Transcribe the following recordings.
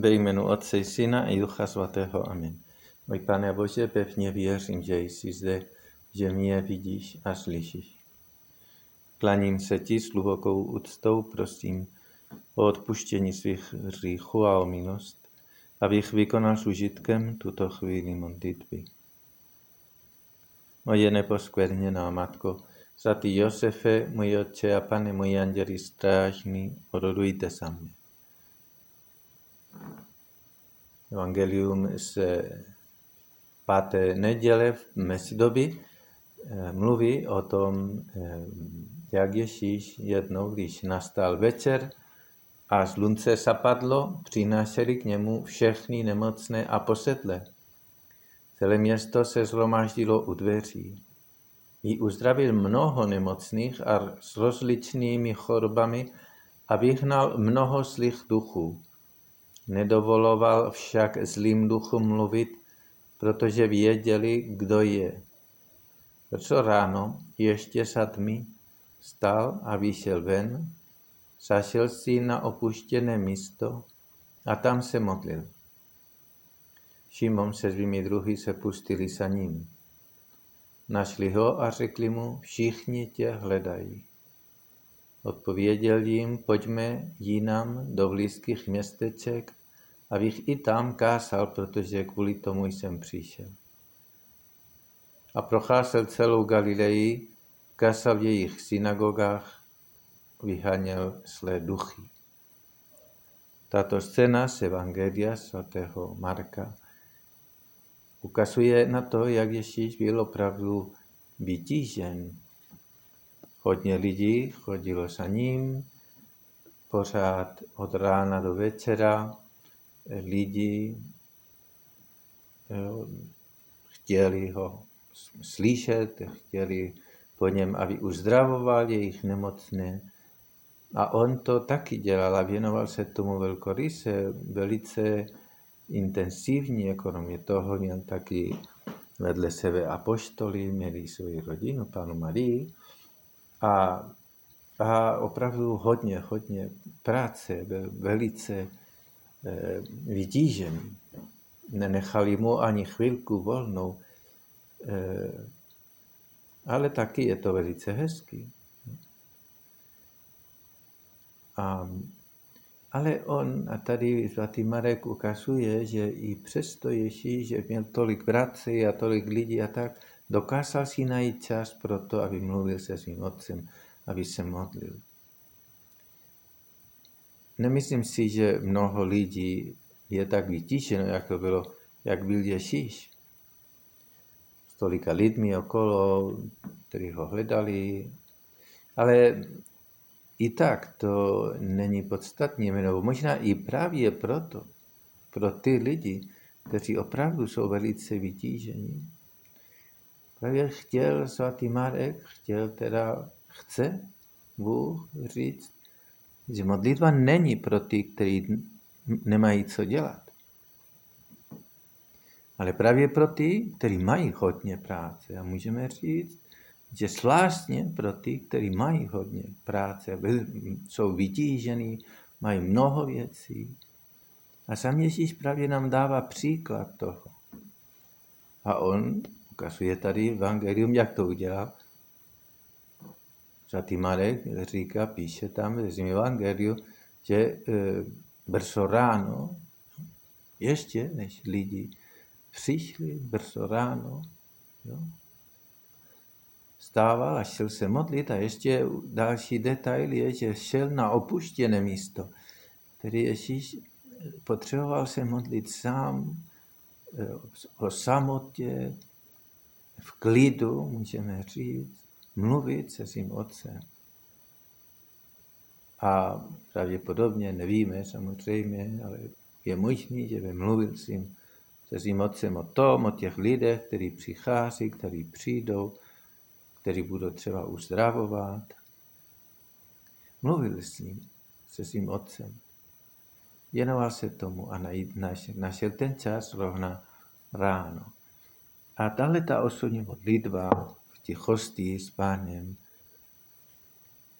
Ve jménu Otce, i Syna i Ducha Svatého. Amen. Můj Pane Bože, pevně věřím, že jsi zde, že mě vidíš a slyšíš. Klaním se ti s hlubokou úctou, prosím o odpuštění svých hříchů a o milost, abych vykonal s užitkem tuto chvíli modlitby. Moje neposkvrněná Matko, svatý Josefe, můj Otče a Pane, můj anděli strážný, orodujte za mě. Evangelium z páté neděle v Mesidoby eh, mluví o tom, eh, jak Ježíš jednou, když nastal večer a slunce zapadlo, přinášeli k němu všechny nemocné a posedlé. Celé město se zhromáždilo u dveří. I uzdravil mnoho nemocných a s rozličnými chorobami a vyhnal mnoho zlých duchů. Nedovoloval však zlým duchům mluvit, protože věděli, kdo je. Proto ráno, ještě za tmy, stal a vyšel ven, zašel si na opuštěné místo a tam se modlil. Šimon se svými druhy se pustili za ním. Našli ho a řekli mu, všichni tě hledají. Odpověděl jim, pojďme jinam do blízkých městeček, abych i tam kázal, protože kvůli tomu jsem přišel. A procházel celou Galileji, kázal v jejich synagogách, vyháněl své duchy. Tato scéna z Evangelia svatého Marka ukazuje na to, jak Ježíš byl opravdu vytížen. Hodně lidí chodilo za ním, pořád od rána do večera, lidi chtěli ho slyšet, chtěli po něm, aby uzdravoval jejich nemocné. A on to taky dělal a věnoval se tomu velkoryse, velice intenzivní, kromě toho měl taky vedle sebe apoštoly, měli svoji rodinu, panu Marii. A, a opravdu hodně, hodně práce, byl velice Eh, vytížený. Nenechali mu ani chvilku volnou, eh, ale taky je to velice hezký. A, ale on, a tady svatý Marek ukazuje, že i přesto Ježíš, že měl tolik práce a tolik lidí a tak, dokázal si najít čas pro to, aby mluvil se svým otcem, aby se modlil. Nemyslím si, že mnoho lidí je tak vytíženo, jako bylo, jak byl Ježíš. S tolika lidmi okolo, kteří ho hledali. Ale i tak to není podstatně, nebo možná i právě proto, pro ty lidi, kteří opravdu jsou velice vytížení. Právě chtěl svatý Marek, chtěl teda, chce Bůh říct, že modlitba není pro ty, kteří nemají co dělat. Ale právě pro ty, kteří mají hodně práce. A můžeme říct, že zvláštně pro ty, kteří mají hodně práce, jsou vytížení, mají mnoho věcí. A sám Ježíš právě nám dává příklad toho. A on ukazuje tady Evangelium, jak to udělal. Svatý Marek říká, píše tam v Evangeliu, že e, brzo ráno, ještě než lidi přišli brzo ráno, jo, stával a šel se modlit a ještě další detail je, že šel na opuštěné místo, který Ježíš potřeboval se modlit sám, e, o samotě, v klidu, můžeme říct, mluvit se svým otcem. A pravděpodobně nevíme samozřejmě, ale je možný, že by mluvil svým, se svým otcem o tom, o těch lidech, kteří přichází, kteří přijdou, kteří budou třeba uzdravovat. Mluvil s ním, se svým otcem. Věnoval se tomu a našel ten čas rovna ráno. A tahle ta osobní modlitba tichosti s pánem.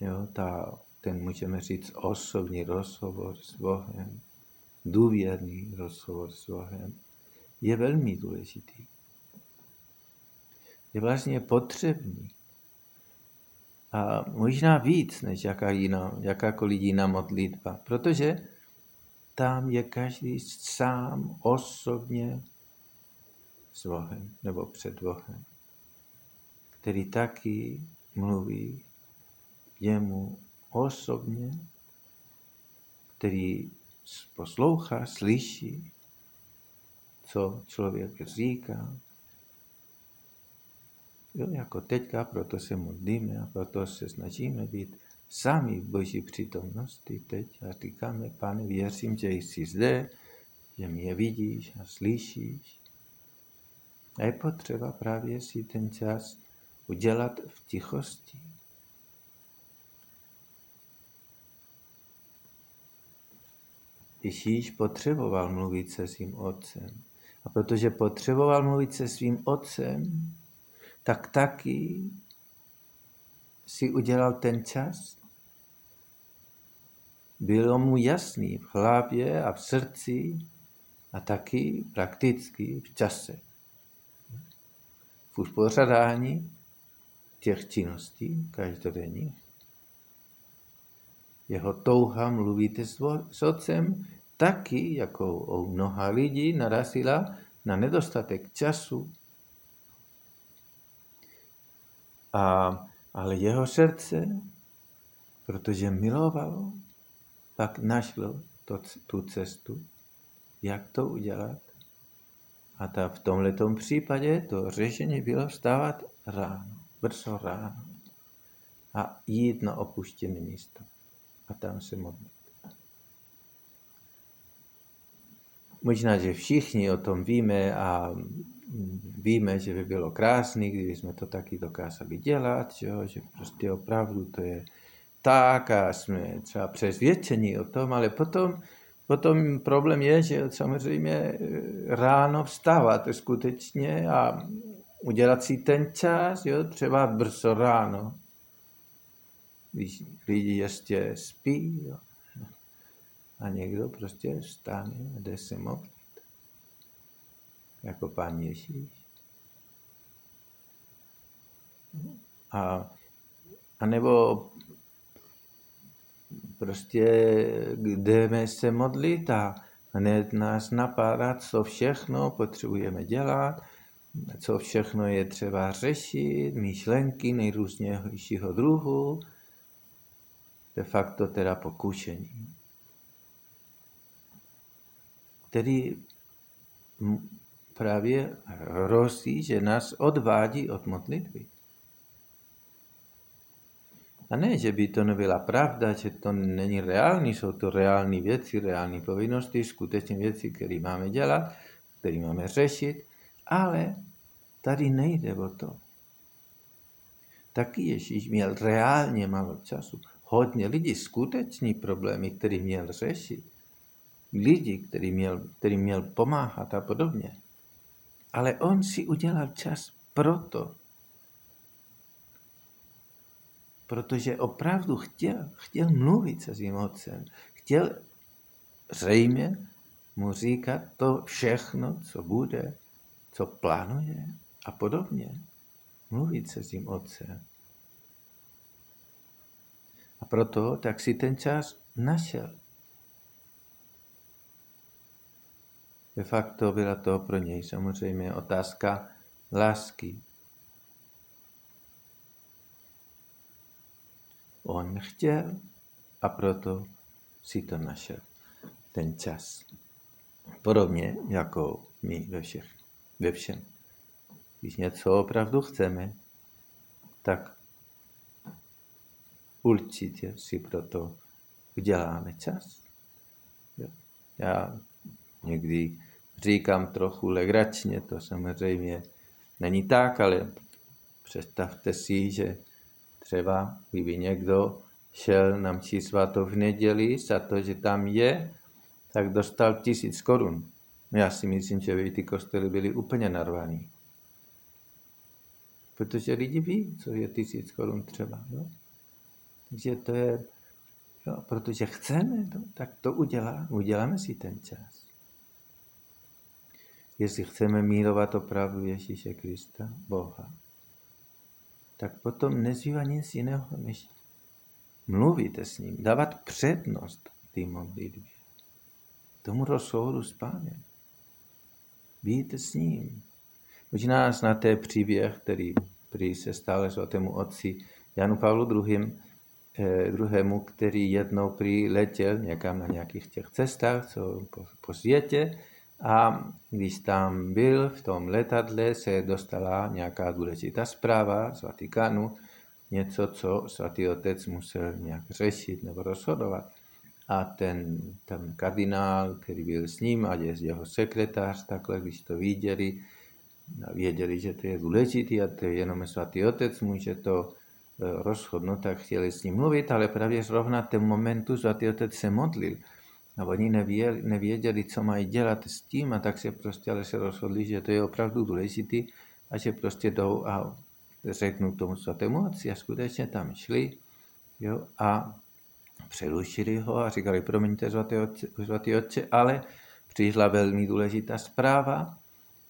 Jo, ta, ten můžeme říct osobní rozhovor s Bohem, důvěrný rozhovor s Bohem je velmi důležitý. Je vlastně potřebný. A možná víc, než jaká jiná, jakákoliv jiná modlitba. Protože tam je každý sám osobně s Bohem nebo před Bohem, který taky mluví jemu osobně, který poslouchá, slyší, co člověk říká. Jo, jako teďka, proto se modlíme a proto se snažíme být sami v Boží přítomnosti teď a říkáme, pane, věřím, že jsi zde, že mě vidíš a slyšíš. A je potřeba právě si ten čas udělat v tichosti. Ježíš potřeboval mluvit se svým otcem. A protože potřeboval mluvit se svým otcem, tak taky si udělal ten čas. Bylo mu jasný v hlavě a v srdci a taky prakticky v čase. V uspořádání těch činností každodenních. Jeho touha mluvíte s otcem taky, jako o mnoha lidí, narazila na nedostatek času. A, ale jeho srdce, protože milovalo, pak našlo to, tu cestu, jak to udělat. A ta, v tomto případě to řešení bylo vstávat ráno, brzo a jít na opuštěné místo a tam se modlit. Možná, že všichni o tom víme a víme, že by bylo krásný, kdyby jsme to taky dokázali dělat, že, že prostě opravdu to je tak a jsme třeba přesvědčení o tom, ale potom, potom problém je, že samozřejmě ráno vstávat skutečně a udělat si ten čas, jo, třeba brzo ráno, když lidi ještě spí jo, a někdo prostě vstane a jde se modlit. Jako pán Ježíš. A, a nebo prostě jdeme se modlit a hned nás napadá, co všechno potřebujeme dělat, co všechno je třeba řešit, myšlenky nejrůznějšího druhu, de facto teda pokušení který právě hrozí, že nás odvádí od modlitby. A ne, že by to nebyla pravda, že to není reální, jsou to reální věci, reální povinnosti, skutečně věci, které máme dělat, které máme řešit, ale tady nejde o to. Taky Ježíš měl reálně málo času. Hodně lidí, skuteční problémy, které měl řešit lidi, který měl, který měl pomáhat a podobně. Ale on si udělal čas proto, protože opravdu chtěl, chtěl mluvit se svým otcem. Chtěl zřejmě mu říkat to všechno, co bude, co plánuje a podobně. Mluvit se svým otcem. A proto tak si ten čas našel. De facto byla to pro něj samozřejmě otázka lásky. On chtěl a proto si to našel, ten čas. Podobně jako my ve, všech, ve všem. Když něco opravdu chceme, tak určitě si proto uděláme čas. Já někdy říkám trochu legračně, to samozřejmě není tak, ale představte si, že třeba kdyby někdo šel na mši svatou v neděli za to, že tam je, tak dostal tisíc korun. Já si myslím, že by ty kostely byly úplně narvaný. Protože lidi ví, co je tisíc korun třeba. Jo? Takže to je Jo, protože chceme to, tak to udělá, uděláme si ten čas. Jestli chceme milovat opravdu Ježíše Krista, Boha, tak potom nezbývá nic jiného, než mluvit s ním, dávat přednost té modlitbě, tomu rozhovoru s Pánem. Být s ním. Možná znáte příběh, který prý se stále svatému otci Janu Pavlu II. Eh, druhému, který jednou prý letěl někam na nějakých těch cestách co po, po světě a když tam byl v tom letadle, se dostala nějaká důležitá zpráva z Vatikánu, něco, co svatý otec musel nějak řešit nebo rozhodovat. A ten, ten kardinál, který byl s ním, a je jeho sekretář, takhle, když to viděli, věděli, že to je důležité a to je jenom svatý otec, může to e, rozhodnout, tak chtěli s ním mluvit, ale právě zrovna ten momentu svatý otec se modlil. A oni nevěděli, nevěděli, co mají dělat s tím, a tak se prostě ale se rozhodli, že to je opravdu důležité a že prostě jdou a řeknu tomu svatému otci a skutečně tam šli jo, a přerušili ho a říkali, promiňte svatý otče, svatý otče, ale přišla velmi důležitá zpráva,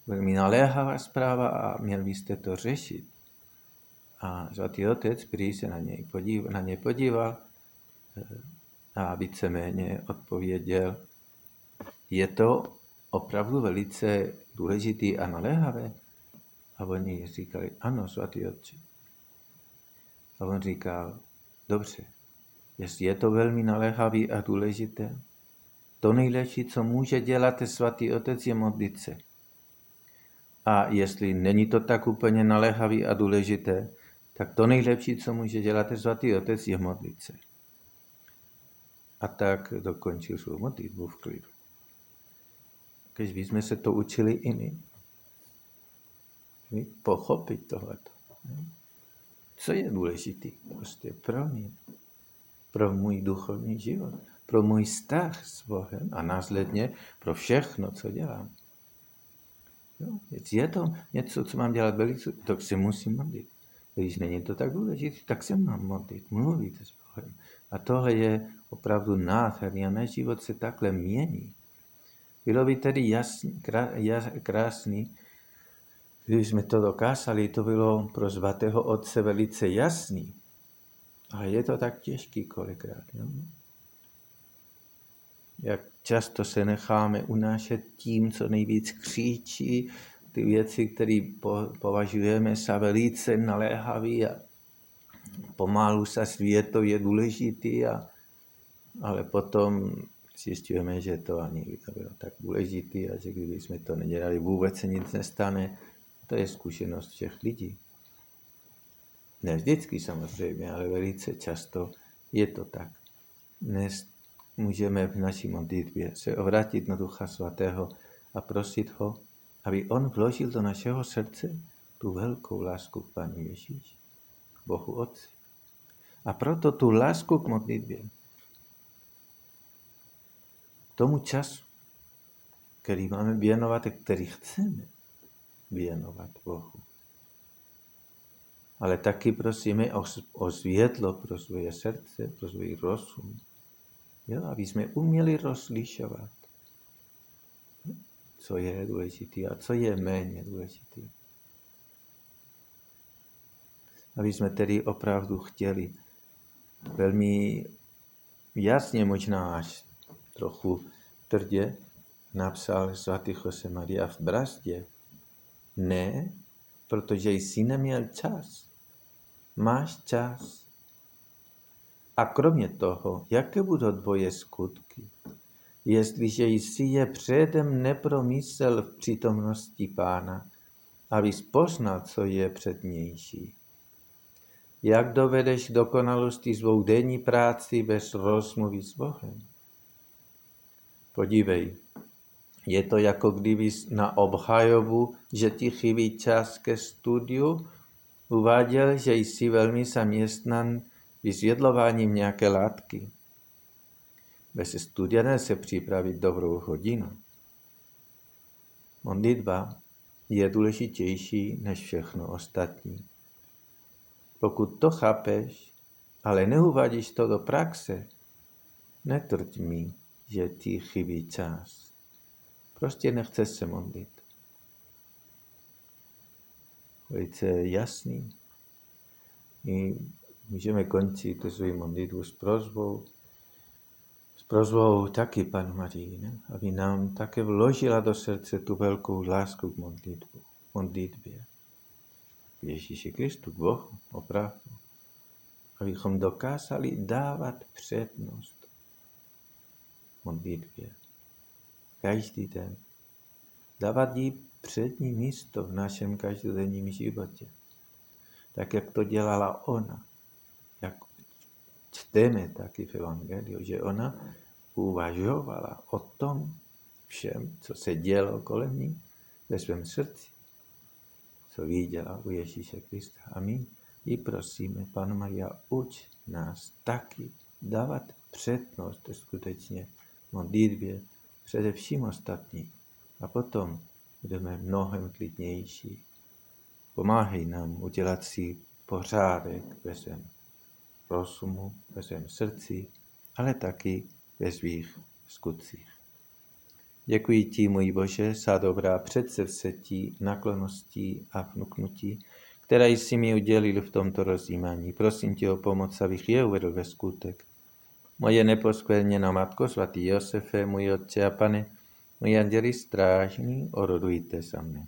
velmi naléhavá zpráva a měl byste to řešit. A svatý otec, když se na něj podíval, na něj podíval a víceméně odpověděl, je to opravdu velice důležitý a naléhavé. A oni říkali, ano, svatý otče. A on říkal, dobře, jestli je to velmi naléhavý a důležité, to nejlepší, co může dělat svatý otec, je modlit se. A jestli není to tak úplně naléhavý a důležité, tak to nejlepší, co může dělat svatý otec, je modlit se. A tak dokončil svou modlitbu v klidu. Když bychom se to učili i my, pochopit tohleto. Co je důležité prostě pro mě, pro můj duchovní život, pro můj vztah s Bohem a následně pro všechno, co dělám. Jo? Je to něco, co mám dělat velice, tak se musím modlit. Když není to tak důležité, tak se mám modlit, mluvit s Bohem. A tohle je opravdu nádherný a náš život se takhle mění. Bylo by tedy jasný, krá, jas, krásný, když jsme to dokázali, to bylo pro zvatého otce velice jasný. Ale je to tak těžký kolikrát. Jo? Jak často se necháme unášet tím, co nejvíc křičí, ty věci, které považujeme za velice naléhavé a pomalu se světo je důležitý, a, ale potom zjistujeme, že to ani nebylo tak důležitý a že kdyby jsme to nedělali, vůbec se nic nestane. To je zkušenost všech lidí. Ne vždycky samozřejmě, ale velice často je to tak. Dnes můžeme v naší modlitbě se obrátit na Ducha Svatého a prosit ho, aby on vložil do našeho srdce tu velkou lásku k Pánu Ježíši, Bohu Otci. A proto tu lásku k modlitbě, tomu času, který máme věnovat který chceme věnovat Bohu. Ale taky prosíme o, o světlo pro svoje srdce, pro svůj rozum, jo, aby jsme uměli rozlišovat, co je důležité a co je méně důležité. Aby jsme tedy opravdu chtěli velmi jasně, možná až trochu tvrdě, napsal svatý Jose Maria v Brastě, ne, protože jsi neměl čas. Máš čas. A kromě toho, jaké budou tvoje skutky? Jestliže jsi je předem nepromyslel v přítomnosti pána, abys poznal, co je přednější. Jak dovedeš dokonalosti svou denní práci bez rozmluvy s Bohem? Podívej, je to jako kdyby na obhajobu, že ti chybí čas ke studiu, uváděl, že jsi velmi zaměstnan vysvětlováním nějaké látky. Bez studia nelze připravit dobrou hodinu. Modlitba je důležitější než všechno ostatní. Pokud to chápeš, ale neuvádíš to do praxe, Netrť mi, že ti chybí čas. Prostě nechce se modlit. Velice jasný. My můžeme končit svou modlitbu s prozbou, s prozbou taky Panu Marii, ne? aby nám také vložila do srdce tu velkou lásku k modlitbu, modlitbě. Ježíši Kristu, k Bohu, opravdu. Abychom dokázali dávat přednost modlitbě. Každý den. Dávat jí přední místo v našem každodenním životě. Tak, jak to dělala ona. Jak čteme taky v Evangeliu, že ona uvažovala o tom všem, co se dělo kolem ní ve svém srdci, co viděla u Ježíše Krista. A my ji prosíme, Pan Maria, uč nás taky dávat přednost skutečně modlitbě, především ostatní. A potom budeme mnohem klidnější. Pomáhej nám udělat si pořádek ve svém rozumu, ve svém srdci, ale taky ve svých skutcích. Děkuji ti, můj Bože, za dobrá předsevzetí, naklonosti a vnuknutí, které jsi mi udělil v tomto rozjímání. Prosím tě o pomoc, abych je uvedl ve skutek. Moje neposkvrněná Matko, svatý Josefe, můj Otče a Pane, můj anděli strážný, orodujte za mne.